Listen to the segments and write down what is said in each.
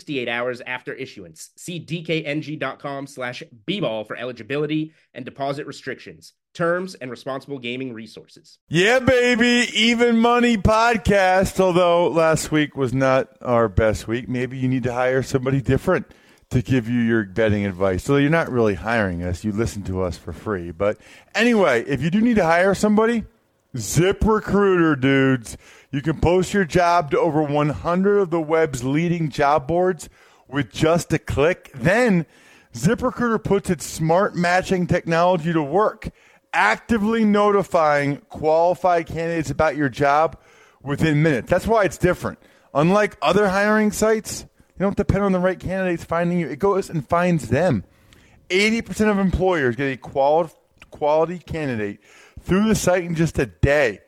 68 hours after issuance. See dkng.com slash bball for eligibility and deposit restrictions, terms, and responsible gaming resources. Yeah, baby. Even Money Podcast. Although last week was not our best week, maybe you need to hire somebody different to give you your betting advice. So you're not really hiring us. You listen to us for free. But anyway, if you do need to hire somebody, Zip Recruiter, dudes. You can post your job to over 100 of the web's leading job boards with just a click. Then ZipRecruiter puts its smart matching technology to work, actively notifying qualified candidates about your job within minutes. That's why it's different. Unlike other hiring sites, you don't depend on the right candidates finding you. It goes and finds them. 80% of employers get a quali- quality candidate through the site in just a day.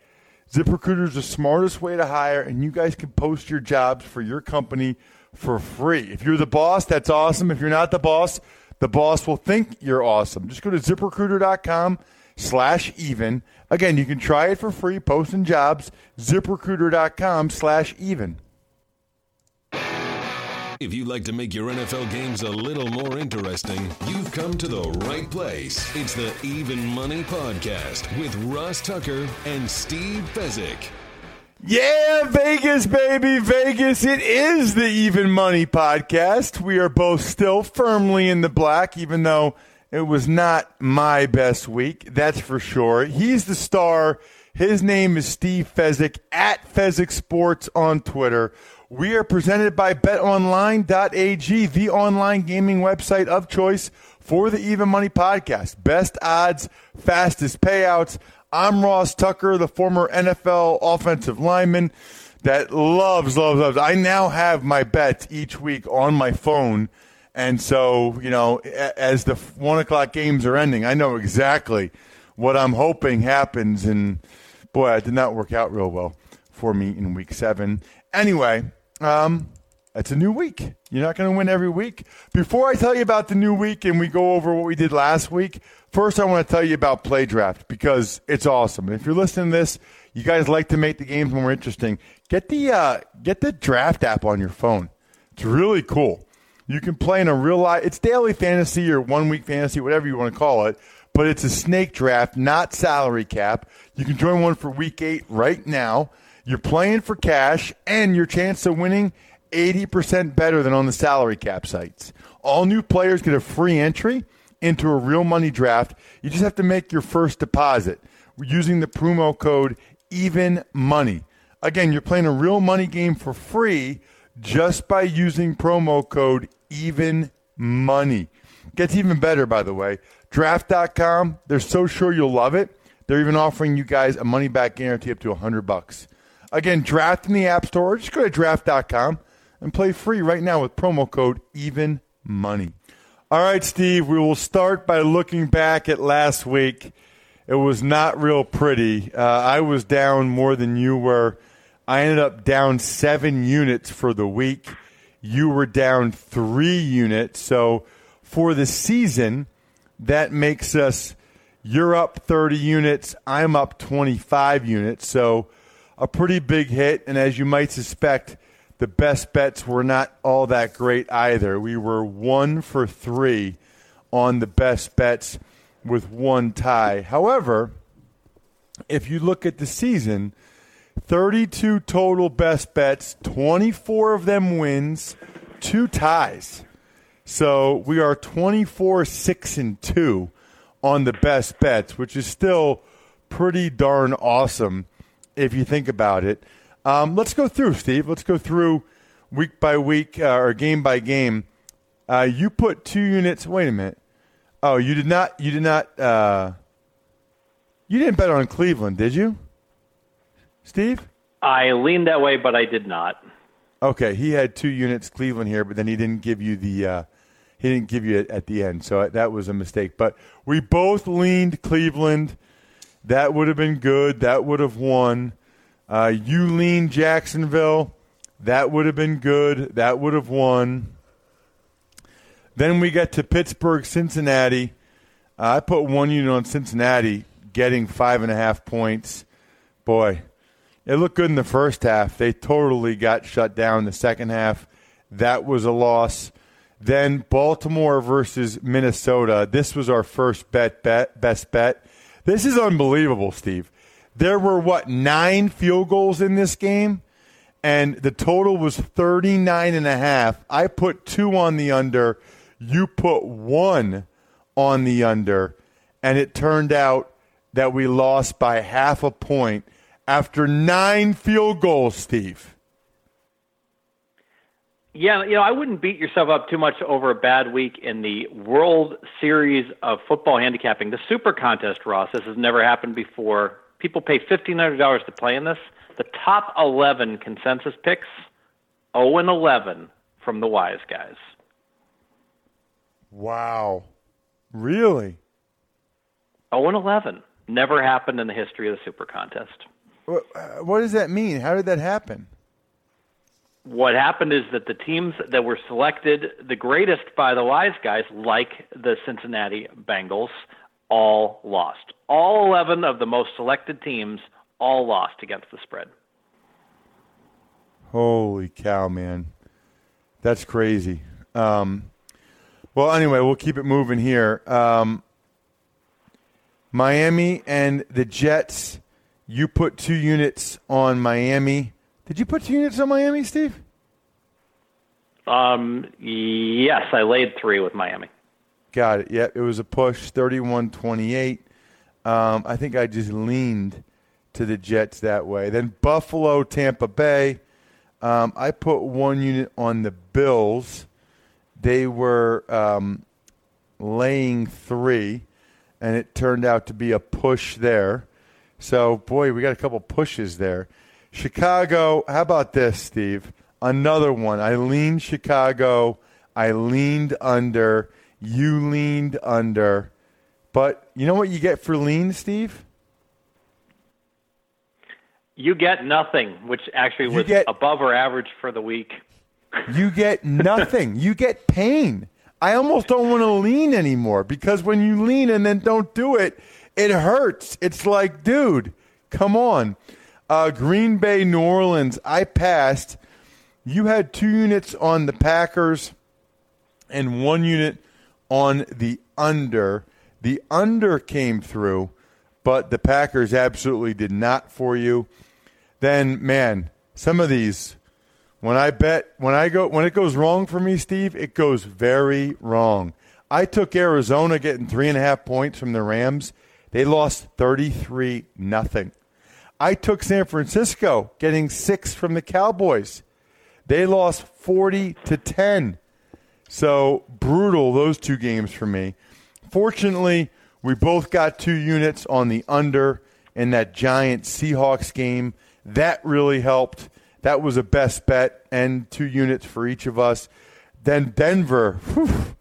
ZipRecruiter is the smartest way to hire, and you guys can post your jobs for your company for free. If you're the boss, that's awesome. If you're not the boss, the boss will think you're awesome. Just go to ziprecruiter.com slash even. Again, you can try it for free, posting jobs, ziprecruiter.com slash even. If you'd like to make your NFL games a little more interesting, you've come to the right place. It's the Even Money Podcast with Ross Tucker and Steve Fezzik. Yeah, Vegas, baby, Vegas. It is the Even Money Podcast. We are both still firmly in the black, even though it was not my best week. That's for sure. He's the star. His name is Steve Fezzik at Fezzik Sports on Twitter. We are presented by betonline.ag, the online gaming website of choice for the Even Money podcast. Best odds, fastest payouts. I'm Ross Tucker, the former NFL offensive lineman that loves, loves, loves. I now have my bets each week on my phone. And so, you know, as the one o'clock games are ending, I know exactly what I'm hoping happens. And boy, it did not work out real well for me in week seven. Anyway, um, it's a new week. You're not going to win every week. Before I tell you about the new week and we go over what we did last week, first I want to tell you about Play Draft because it's awesome. And if you're listening to this, you guys like to make the games more interesting. Get the uh, get the draft app on your phone. It's really cool. You can play in a real life. It's daily fantasy or one week fantasy, whatever you want to call it. But it's a snake draft, not salary cap. You can join one for week eight right now. You're playing for cash, and your chance of winning 80% better than on the salary cap sites. All new players get a free entry into a real money draft. You just have to make your first deposit using the promo code even money. Again, you're playing a real money game for free just by using promo code even money. Gets even better, by the way. Draft.com, they're so sure you'll love it. They're even offering you guys a money back guarantee up to 100 bucks. Again, draft in the App Store. Just go to draft.com and play free right now with promo code even money. All right, Steve, we will start by looking back at last week. It was not real pretty. Uh, I was down more than you were. I ended up down seven units for the week. You were down three units. So for the season, that makes us you're up 30 units. I'm up 25 units. So a pretty big hit. And as you might suspect, the best bets were not all that great either. We were one for three on the best bets with one tie. However, if you look at the season, 32 total best bets, 24 of them wins, two ties. So we are 24 6 and 2 on the best bets, which is still pretty darn awesome if you think about it. Um, let's go through, Steve. Let's go through week by week uh, or game by game. Uh, you put two units. Wait a minute. Oh, you did not. You did not. Uh, you didn't bet on Cleveland, did you, Steve? I leaned that way, but I did not. Okay, he had two units Cleveland here, but then he didn't give you the uh, he didn't give you it at the end, so that was a mistake. But we both leaned Cleveland. That would have been good. That would have won. Uh, leaned Jacksonville. That would have been good. That would have won. Then we get to Pittsburgh, Cincinnati. Uh, I put one unit on Cincinnati, getting five and a half points. Boy, it looked good in the first half. They totally got shut down in the second half. That was a loss. Then Baltimore versus Minnesota. This was our first bet, bet best bet. This is unbelievable, Steve. There were what nine field goals in this game, and the total was 39 and a half. I put two on the under. You put one on the under, and it turned out that we lost by half a point after nine field goals, Steve. Yeah, you know, I wouldn't beat yourself up too much over a bad week in the World Series of Football handicapping. The Super Contest, Ross, this has never happened before. People pay $1,500 to play in this. The top 11 consensus picks, 0 and 11 from the Wise Guys. Wow. Really? 0 and 11. Never happened in the history of the Super Contest. What, uh, what does that mean? How did that happen? What happened is that the teams that were selected the greatest by the wise guys, like the Cincinnati Bengals, all lost. All 11 of the most selected teams all lost against the spread. Holy cow, man. That's crazy. Um, well, anyway, we'll keep it moving here. Um, Miami and the Jets you put two units on Miami. Did you put two units on Miami, Steve? Um, yes, I laid three with Miami. Got it. Yep, it was a push, 31-28. Um, I think I just leaned to the Jets that way. Then Buffalo, Tampa Bay. Um, I put one unit on the Bills. They were um, laying three, and it turned out to be a push there. So, boy, we got a couple pushes there. Chicago, how about this, Steve? Another one. I leaned Chicago. I leaned under. You leaned under. But you know what you get for lean, Steve? You get nothing, which actually was get, above our average for the week. You get nothing. you get pain. I almost don't want to lean anymore because when you lean and then don't do it, it hurts. It's like, dude, come on. Uh, Green Bay, New Orleans, I passed. You had two units on the Packers and one unit on the under. The under came through, but the Packers absolutely did not for you. Then, man, some of these, when I bet, when I go, when it goes wrong for me, Steve, it goes very wrong. I took Arizona getting three and a half points from the Rams they lost 33 nothing. I took San Francisco getting 6 from the Cowboys. They lost 40 to 10. So brutal those two games for me. Fortunately, we both got two units on the under in that giant Seahawks game. That really helped. That was a best bet and two units for each of us. Then Denver, whew,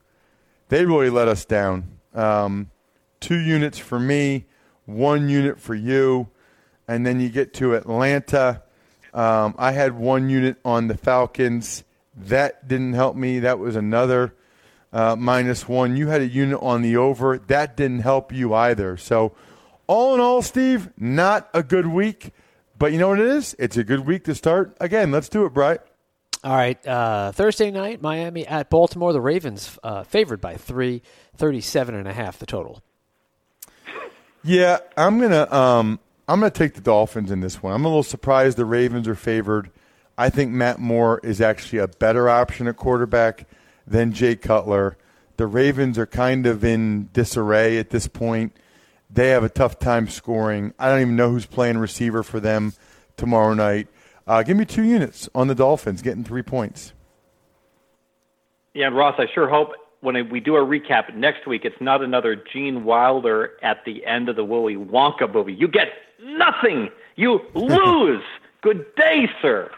they really let us down. Um, two units for me, one unit for you, and then you get to Atlanta. Um, I had one unit on the Falcons. That didn't help me. That was another uh, minus one. You had a unit on the over. That didn't help you either. So, all in all, Steve, not a good week. But you know what it is? It's a good week to start. Again, let's do it, Bright. All right. Uh, Thursday night, Miami at Baltimore. The Ravens uh, favored by three, 37 and a half the total. Yeah, I'm gonna um, I'm gonna take the Dolphins in this one. I'm a little surprised the Ravens are favored. I think Matt Moore is actually a better option at quarterback than Jay Cutler. The Ravens are kind of in disarray at this point. They have a tough time scoring. I don't even know who's playing receiver for them tomorrow night. Uh, give me two units on the Dolphins, getting three points. Yeah, and Ross, I sure hope when we do a recap next week, it's not another Gene Wilder at the end of the Willy Wonka movie. You get nothing. You lose. Good day, sir.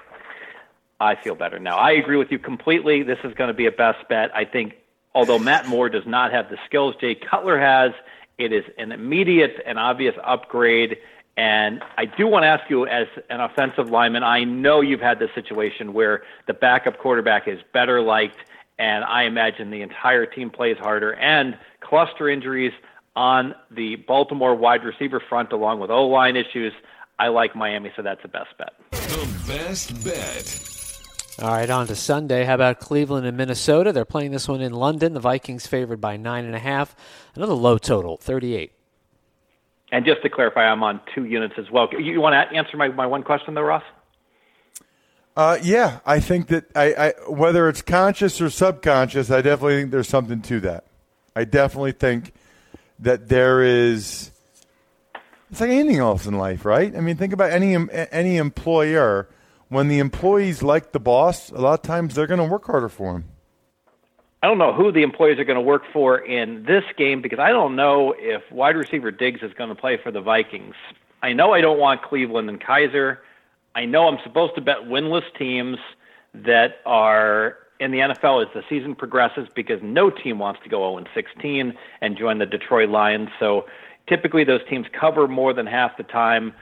I feel better now. I agree with you completely. This is going to be a best bet. I think, although Matt Moore does not have the skills Jay Cutler has, it is an immediate and obvious upgrade. And I do want to ask you, as an offensive lineman, I know you've had this situation where the backup quarterback is better liked, and I imagine the entire team plays harder, and cluster injuries on the Baltimore wide receiver front, along with O line issues. I like Miami, so that's the best bet. The best bet. All right, on to Sunday. How about Cleveland and Minnesota? They're playing this one in London. The Vikings favored by nine and a half. Another low total, 38. And just to clarify, I'm on two units as well. You want to answer my, my one question, though, Ross? Uh, yeah, I think that I, I whether it's conscious or subconscious, I definitely think there's something to that. I definitely think that there is. It's like anything else in life, right? I mean, think about any any employer. When the employees like the boss, a lot of times they're going to work harder for him. I don't know who the employees are going to work for in this game because I don't know if wide receiver Diggs is going to play for the Vikings. I know I don't want Cleveland and Kizer. I know I'm supposed to bet winless teams that are in the NFL as the season progresses because no team wants to go 0 16 and join the Detroit Lions. So typically those teams cover more than half the time.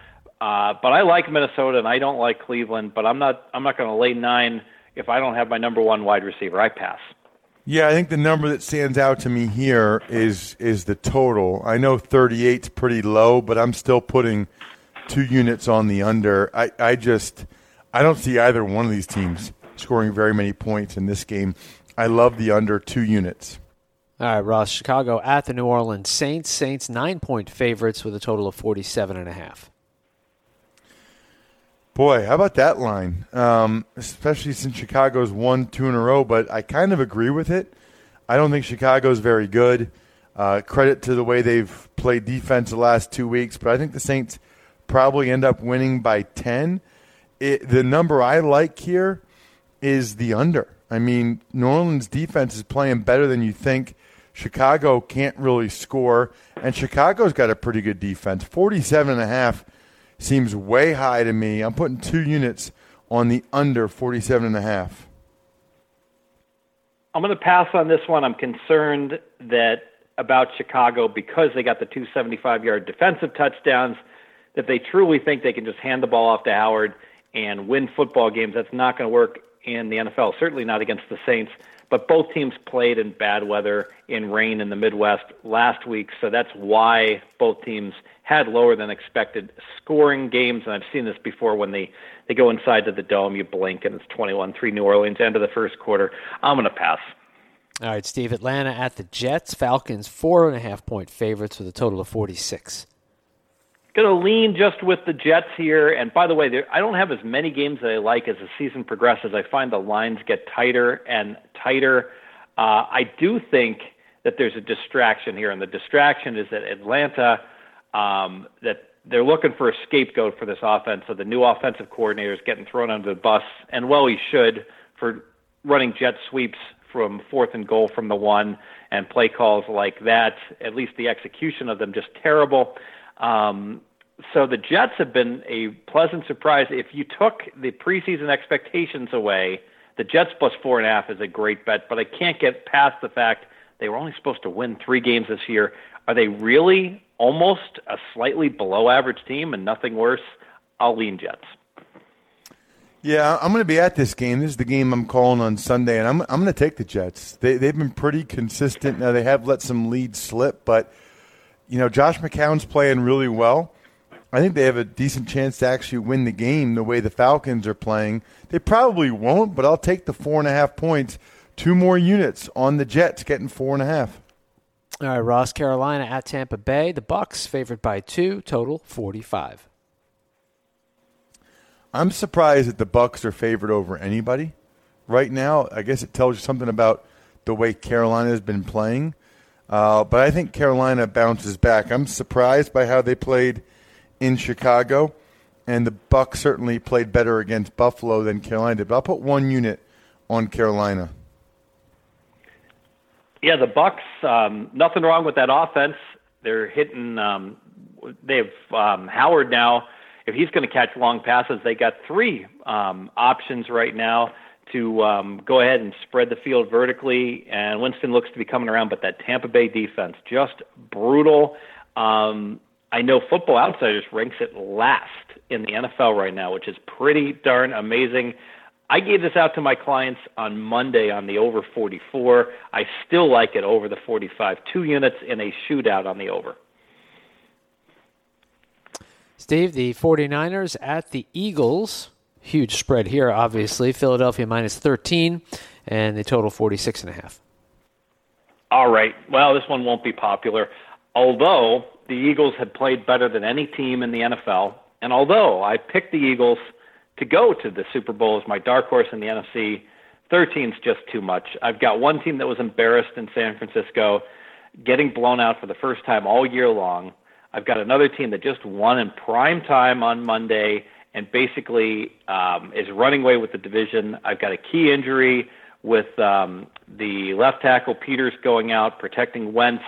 Uh, but I like Minnesota and I don't like Cleveland. But I'm not I'm not going to lay nine if I don't have my number one wide receiver. I pass. Yeah, I think the number that stands out to me here is is the total. I know 38 is pretty low, but I'm still putting two units on the under. I, I just I don't see either one of these teams scoring very many points in this game. I love the under two units. All right, Ross, Chicago at the New Orleans Saints. Saints nine point favorites with a total of forty seven and a half. Boy, how about that line? Um, especially since Chicago's won two in a row, but I kind of agree with it. I don't think Chicago's very good. Uh, credit to the way they've played defense the last two weeks, but I think the Saints probably end up winning by 10. It, the number I like here is the under. I mean, New Orleans defense is playing better than you think. Chicago can't really score, and Chicago's got a pretty good defense. 47 and a half seems way high to me. I'm putting two units on the under 47 and a half. I'm going to pass on this one. I'm concerned that about Chicago because they got the 275 yard defensive touchdowns that they truly think they can just hand the ball off to Howard and win football games. That's not going to work in the NFL, certainly not against the Saints. But both teams played in bad weather, in rain in the Midwest last week, so that's why both teams had lower than expected scoring games. And I've seen this before when they, they go inside to the dome, you blink, and it's 21 3 New Orleans, end of the first quarter. I'm going to pass. All right, Steve. Atlanta at the Jets. Falcons, four and a half point favorites with a total of 46. Going to lean just with the Jets here. And by the way, there, I don't have as many games that I like as the season progresses. I find the lines get tighter and tighter. Uh, I do think that there's a distraction here, and the distraction is that Atlanta, um, that they're looking for a scapegoat for this offense. So the new offensive coordinator is getting thrown under the bus, and well, he should for running jet sweeps from fourth and goal from the one and play calls like that. At least the execution of them just terrible. Um, so the Jets have been a pleasant surprise. If you took the preseason expectations away, the Jets plus four and a half is a great bet. But I can't get past the fact they were only supposed to win three games this year. Are they really almost a slightly below average team and nothing worse? I'll lean Jets. Yeah, I'm going to be at this game. This is the game I'm calling on Sunday, and I'm I'm going to take the Jets. They they've been pretty consistent. Now they have let some leads slip, but you know, Josh McCown's playing really well. I think they have a decent chance to actually win the game the way the Falcons are playing. They probably won't, but I'll take the four and a half points. Two more units on the Jets, getting four and a half. All right, Ross Carolina at Tampa Bay. The Bucks favored by two, total forty-five. I'm surprised that the Bucks are favored over anybody right now. I guess it tells you something about the way Carolina has been playing. Uh, but I think Carolina bounces back. I'm surprised by how they played in Chicago, and the Bucks certainly played better against Buffalo than Carolina did. But I'll put one unit on Carolina. Yeah, the Bucks. Um, nothing wrong with that offense. They're hitting. Um, they have um, Howard now. If he's going to catch long passes, they got three um, options right now to um, go ahead and spread the field vertically. And Winston looks to be coming around, but that Tampa Bay defense just brutal. Um, I know Football Outsiders ranks it last in the NFL right now, which is pretty darn amazing. I gave this out to my clients on Monday on the over 44. I still like it over the 45. Two units in a shootout on the over. Steve, the 49ers at the Eagles. Huge spread here, obviously. Philadelphia minus 13, and the total 46 and a half. All right. Well, this one won't be popular. Although the Eagles had played better than any team in the NFL, and although I picked the Eagles – to go to the Super Bowl as my dark horse in the NFC. 13 is just too much. I've got one team that was embarrassed in San Francisco, getting blown out for the first time all year long. I've got another team that just won in prime time on Monday and basically um, is running away with the division. I've got a key injury with um, the left tackle Peters going out, protecting Wentz.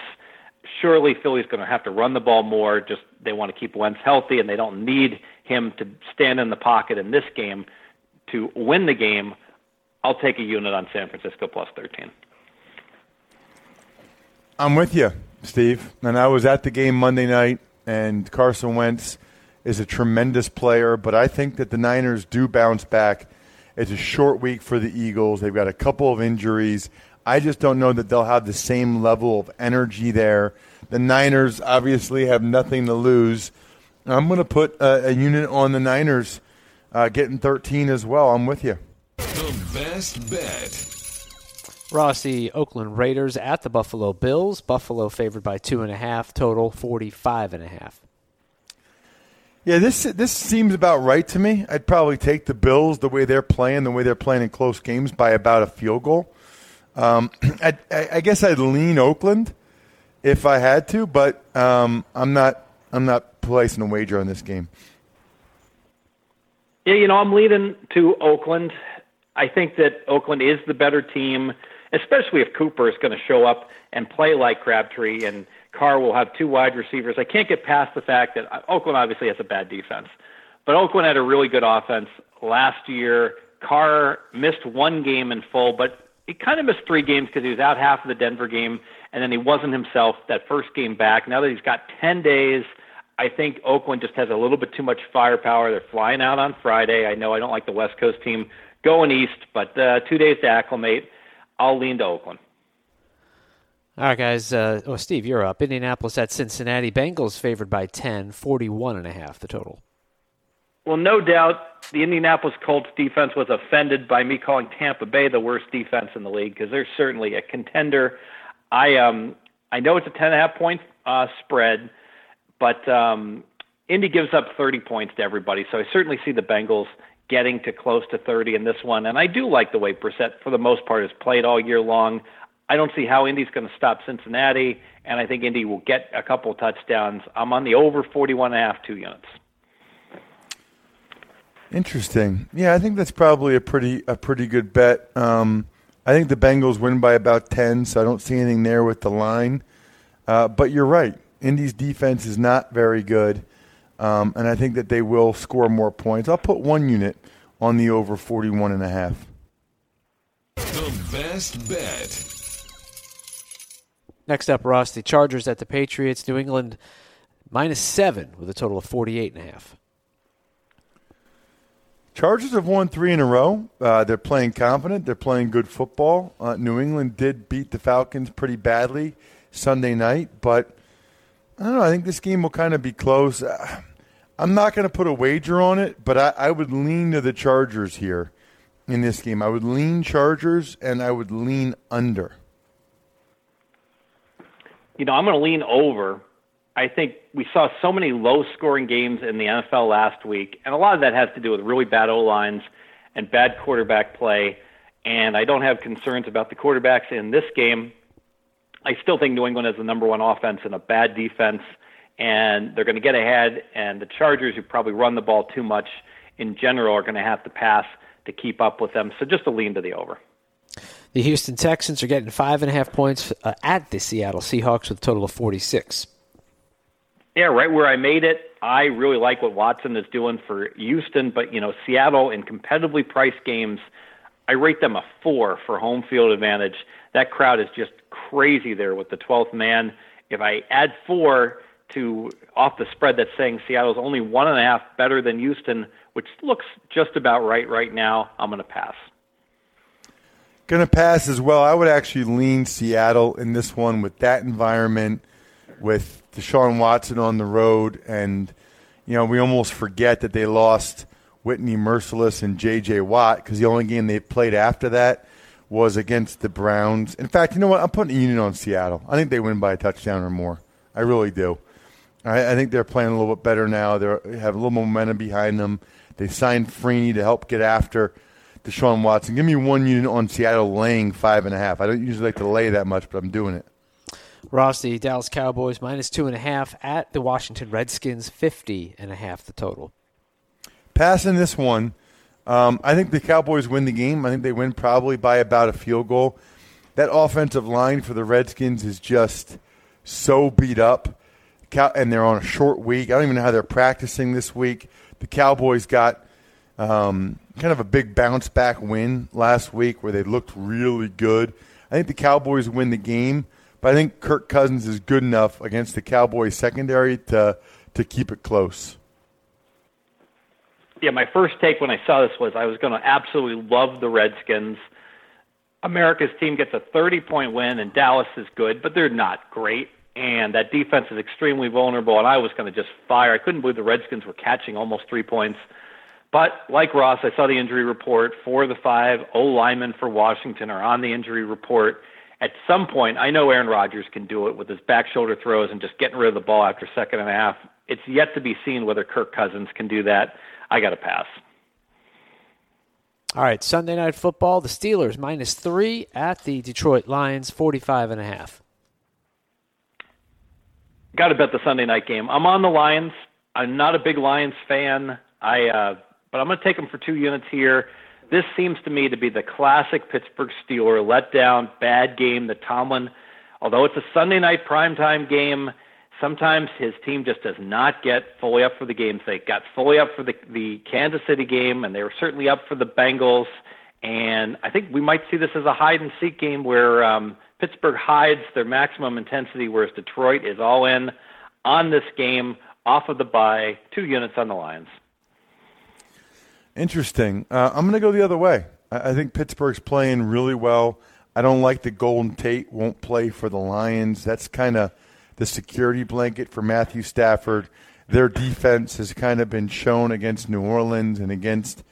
Surely Philly's going to have to run the ball more. Just they want to keep Wentz healthy, and they don't need him to stand in the pocket in this game to win the game, I'll take a unit on San Francisco plus 13. I'm with you, Steve. And I was at the game Monday night, and Carson Wentz is a tremendous player, but I think that the Niners do bounce back. It's a short week for the Eagles. They've got a couple of injuries. I just don't know that they'll have the same level of energy there. The Niners obviously have nothing to lose. I'm going to put a, a, unit on the Niners uh, getting 13 as well. I'm with you. The best bet. Rossi, Oakland Raiders at the Buffalo Bills. Buffalo favored by two and a half. Total 45 and a half. Yeah, this this seems about right to me. I'd probably take the Bills the way they're playing, the way they're playing in close games by about a field goal. Um, I, I, guess I'd lean Oakland if I had to, but um, I'm not I'm not placing a wager on this game. Yeah, you know, I'm leaning to Oakland. I think that Oakland is the better team, especially if Cooper is going to show up and play like Crabtree and Carr will have two wide receivers. I can't get past the fact that Oakland obviously has a bad defense, but Oakland had a really good offense last year. Carr missed one game in full, but he kind of missed three games because he was out half of the Denver game, and then he wasn't himself that first game back. Now that he's got 10 days – I think Oakland just has a little bit too much firepower. They're flying out on Friday. I know I don't like the West Coast team going east, but uh, two days to acclimate. I'll lean to Oakland. All right, guys. Uh, oh, Steve, you're up. Indianapolis at Cincinnati. Bengals favored by 10, 41 and a half the total. Well, no doubt the Indianapolis Colts defense was offended by me calling Tampa Bay the worst defense in the league because they're certainly a contender. I um I know it's a ten and a half point uh, spread. But um, Indy gives up 30 points to everybody, so I certainly see the Bengals getting to close to 30 in this one. And I do like the way Brissett, for the most part, has played all year long. I don't see how Indy's going to stop Cincinnati, and I think Indy will get a couple touchdowns. I'm on the over 41 and a half, two units. Interesting. Yeah, I think that's probably a pretty a pretty good bet. Um, I think the Bengals win by about 10, so I don't see anything there with the line. Uh, but you're right. Indy's defense is not very good, um, and I think that they will score more points. I'll put one unit on the over 41 and a half. The best bet. Next up, Ross, the Chargers at the Patriots. New England minus seven with a total of 48 and a half. Chargers have won three in a row. Uh, they're playing confident. They're playing good football. Uh, New England did beat the Falcons pretty badly Sunday night, but I don't know. I think this game will kind of be close. Uh, I'm not going to put a wager on it, but I, I would lean to the Chargers here in this game. I would lean Chargers and I would lean under. You know, I'm going to lean over I think we saw so many low scoring games in the NFL last week, and a lot of that has to do with really bad O lines and bad quarterback play. And I don't have concerns about the quarterbacks in this game. I still think New England has the number one offense and a bad defense, and they're going to get ahead. And the Chargers, who probably run the ball too much in general, are going to have to pass to keep up with them. So just a lean to the over. The Houston Texans are getting five and a half points uh, at the Seattle Seahawks with a total of 46. Yeah, right where I made it. I really like what Watson is doing for Houston, but you know, Seattle in competitively priced games, I rate them a four for home field advantage. That crowd is just crazy there with the 12th man. If I add four to off the spread that's saying Seattle's only one and a half better than Houston, which looks just about right right now, I'm going to pass. Going to pass as well. I would actually lean Seattle in this one with that environment, with Deshaun Watson on the road, and you know we almost forget that they lost Whitney Mercilus and J.J. Watt because the only game they played after that was against the Browns. In fact, you know what? I'm putting a unit on Seattle. I think they win by a touchdown or more. I really do. I, I think they're playing a little bit better now. They have a little momentum behind them. They signed Freeney to help get after Deshaun Watson. Give me one unit on Seattle laying five and a half. I don't usually like to lay that much, but I'm doing it. Ross, the Dallas Cowboys minus two and a half at the Washington Redskins, fifty and a half the total. Passing this one, um, I think the Cowboys win the game. I think they win probably by about a field goal. That offensive line for the Redskins is just so beat up, and they're on a short week. I don't even know how they're practicing this week. The Cowboys got um, kind of a big bounce back win last week where they looked really good. I think the Cowboys win the game, but I think Kirk Cousins is good enough against the Cowboys secondary to to keep it close. Yeah, my first take when I saw this was I was going to absolutely love the Redskins. America's team gets a 30 point win, and Dallas is good, but they're not great. And that defense is extremely vulnerable, and I was going to just fire. I couldn't believe the Redskins were catching almost three points but like Ross, I saw the injury report. Four of the five O linemen for Washington are on the injury report. At some point, I know Aaron Rodgers can do it with his back shoulder throws and just getting rid of the ball after second and a half. It's yet to be seen whether Kirk Cousins can do that. I got to pass. All right, Sunday night football. The Steelers minus three at the Detroit Lions, forty-five and a half. Got to bet the Sunday night game. I'm on the Lions. I'm not a big Lions fan. I uh, but I'm going to take them for two units here. This seems to me to be the classic Pittsburgh Steeler letdown, bad game that Tomlin, although it's a Sunday night primetime game, sometimes his team just does not get fully up for the games. They got fully up for the, the Kansas City game, and they were certainly up for the Bengals. And I think we might see this as a hide and seek game where um, Pittsburgh hides their maximum intensity, whereas Detroit is all in on this game off of the bye. Two units on the Lions. Interesting. Uh, I'm going to go the other way. I, I think Pittsburgh's playing really well. I don't like the Golden Tate won't play for the Lions. That's kind of the security blanket for Matthew Stafford. Their defense has kind of been shown against New Orleans and against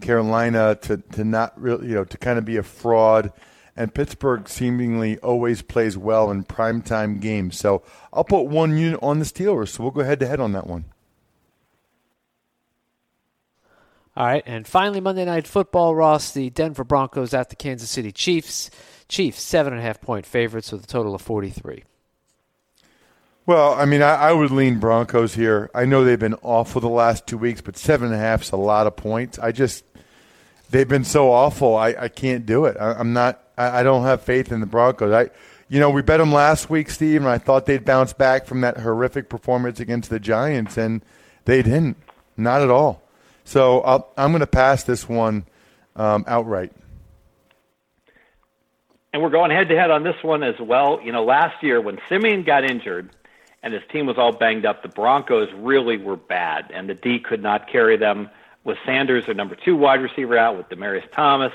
Carolina to, to not really, you know, to kind of be a fraud. And Pittsburgh seemingly always plays well in primetime games. So I'll put one unit on the Steelers. So we'll go head to head on that one. All right, and finally, Monday Night Football, Ross, the Denver Broncos at the Kansas City Chiefs. Chiefs, seven and a half point favorites with a total of 43. Well, I mean, I, I, would lean Broncos here. I know they've been awful the last two weeks, but seven and a half is a lot of points. I just, they've been so awful. I, I can't do it. I, am not, I, I don't have faith in the Broncos. I, you know, we bet them last week, Steve, and I thought they'd bounce back from that horrific performance against the Giants, and they didn't. Not at all. So i am going to pass this one um, outright. And we're going head to head on this one as well. You know, last year when Siemian got injured and his team was all banged up, the Broncos really were bad, and the D could not carry them. With Sanders, their number two wide receiver, out, with Demaryius Thomas,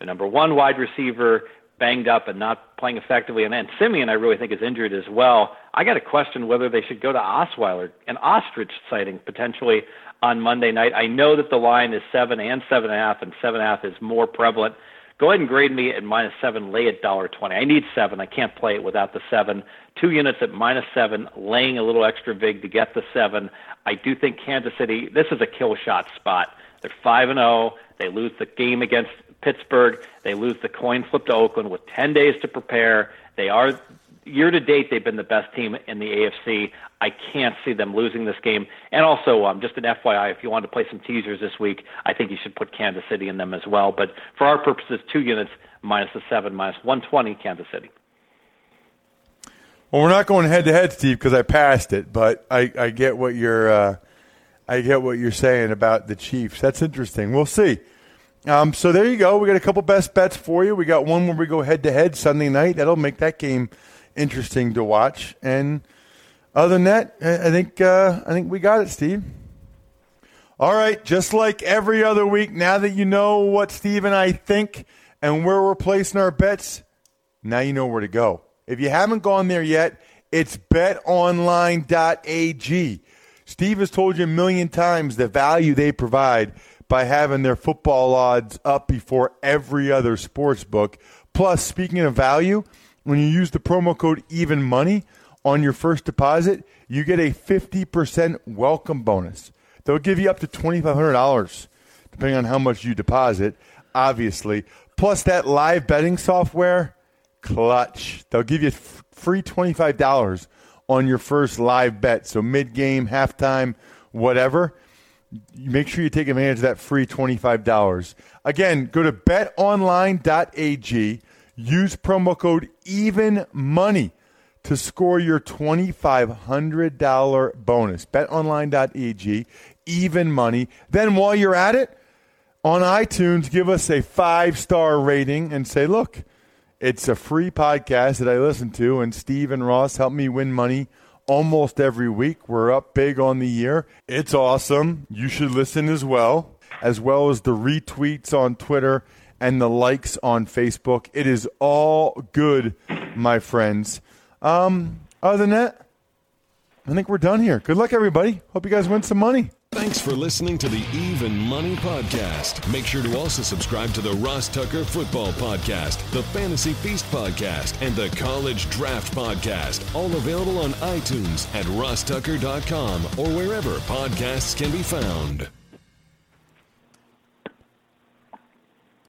the number one wide receiver, banged up and not playing effectively. And then Siemian, I really think, is injured as well. I got to question whether they should go to Osweiler, an ostrich sighting potentially on Monday night. I know that the line is seven and seven and a half, and seven and a half is more prevalent. Go ahead and grade me at minus seven, lay at dollar twenty. I need seven. I can't play it without the seven. Two units at minus seven, laying a little extra vig to get the seven. I do think Kansas City. This is a kill shot spot. They're five and zero. They lose the game against Pittsburgh. They lose the coin flip to Oakland with ten days to prepare. They are year to date, they've been the best team in the AFC. I can't see them losing this game. And also, um, just an FYI, if you want to play some teasers this week, I think you should put Kansas City in them as well. But for our purposes, two units minus the seven, minus 120, Kansas City. Well, we're not going head to head, Steve, because I passed it. But I, I get what you're, uh, I get what you're saying about the Chiefs. That's interesting. We'll see. Um, so there you go. We got a couple best bets for you. We got one where we go head to head Sunday night. That'll make that game interesting to watch. And other than that, I think uh, I think we got it, Steve. All right, just like every other week, now that you know what Steve and I think and where we're placing our bets, now you know where to go. If you haven't gone there yet, it's betonline.ag. Steve has told you a million times the value they provide by having their football odds up before every other sports book. Plus, speaking of value, when you use the promo code even money on your first deposit, you get a 50% welcome bonus. They'll give you up to $2,500 depending on how much you deposit, obviously. Plus that live betting software, clutch. They'll give you free $25 on your first live bet. So mid game, halftime, whatever. Make sure you take advantage of that free $25. Again, go to betonline.ag Use promo code even money to score your $2,500 bonus. BetOnline.ag, even money. Then while you're at it, on iTunes, give us a five star rating and say, look, it's a free podcast that I listen to, and Steve and Ross help me win money almost every week. We're up big on the year. It's awesome. You should listen as well, as well as the retweets on Twitter and the likes on Facebook. It is all good, my friends. Um, other than that, I think we're done here. Good luck, everybody. Hope you guys win some money. Thanks for listening to the Even Money Podcast. Make sure to also subscribe to the Ross Tucker Football Podcast, the Fantasy Feast Podcast, and the College Draft Podcast. All available on iTunes at rosstucker.com or wherever podcasts can be found.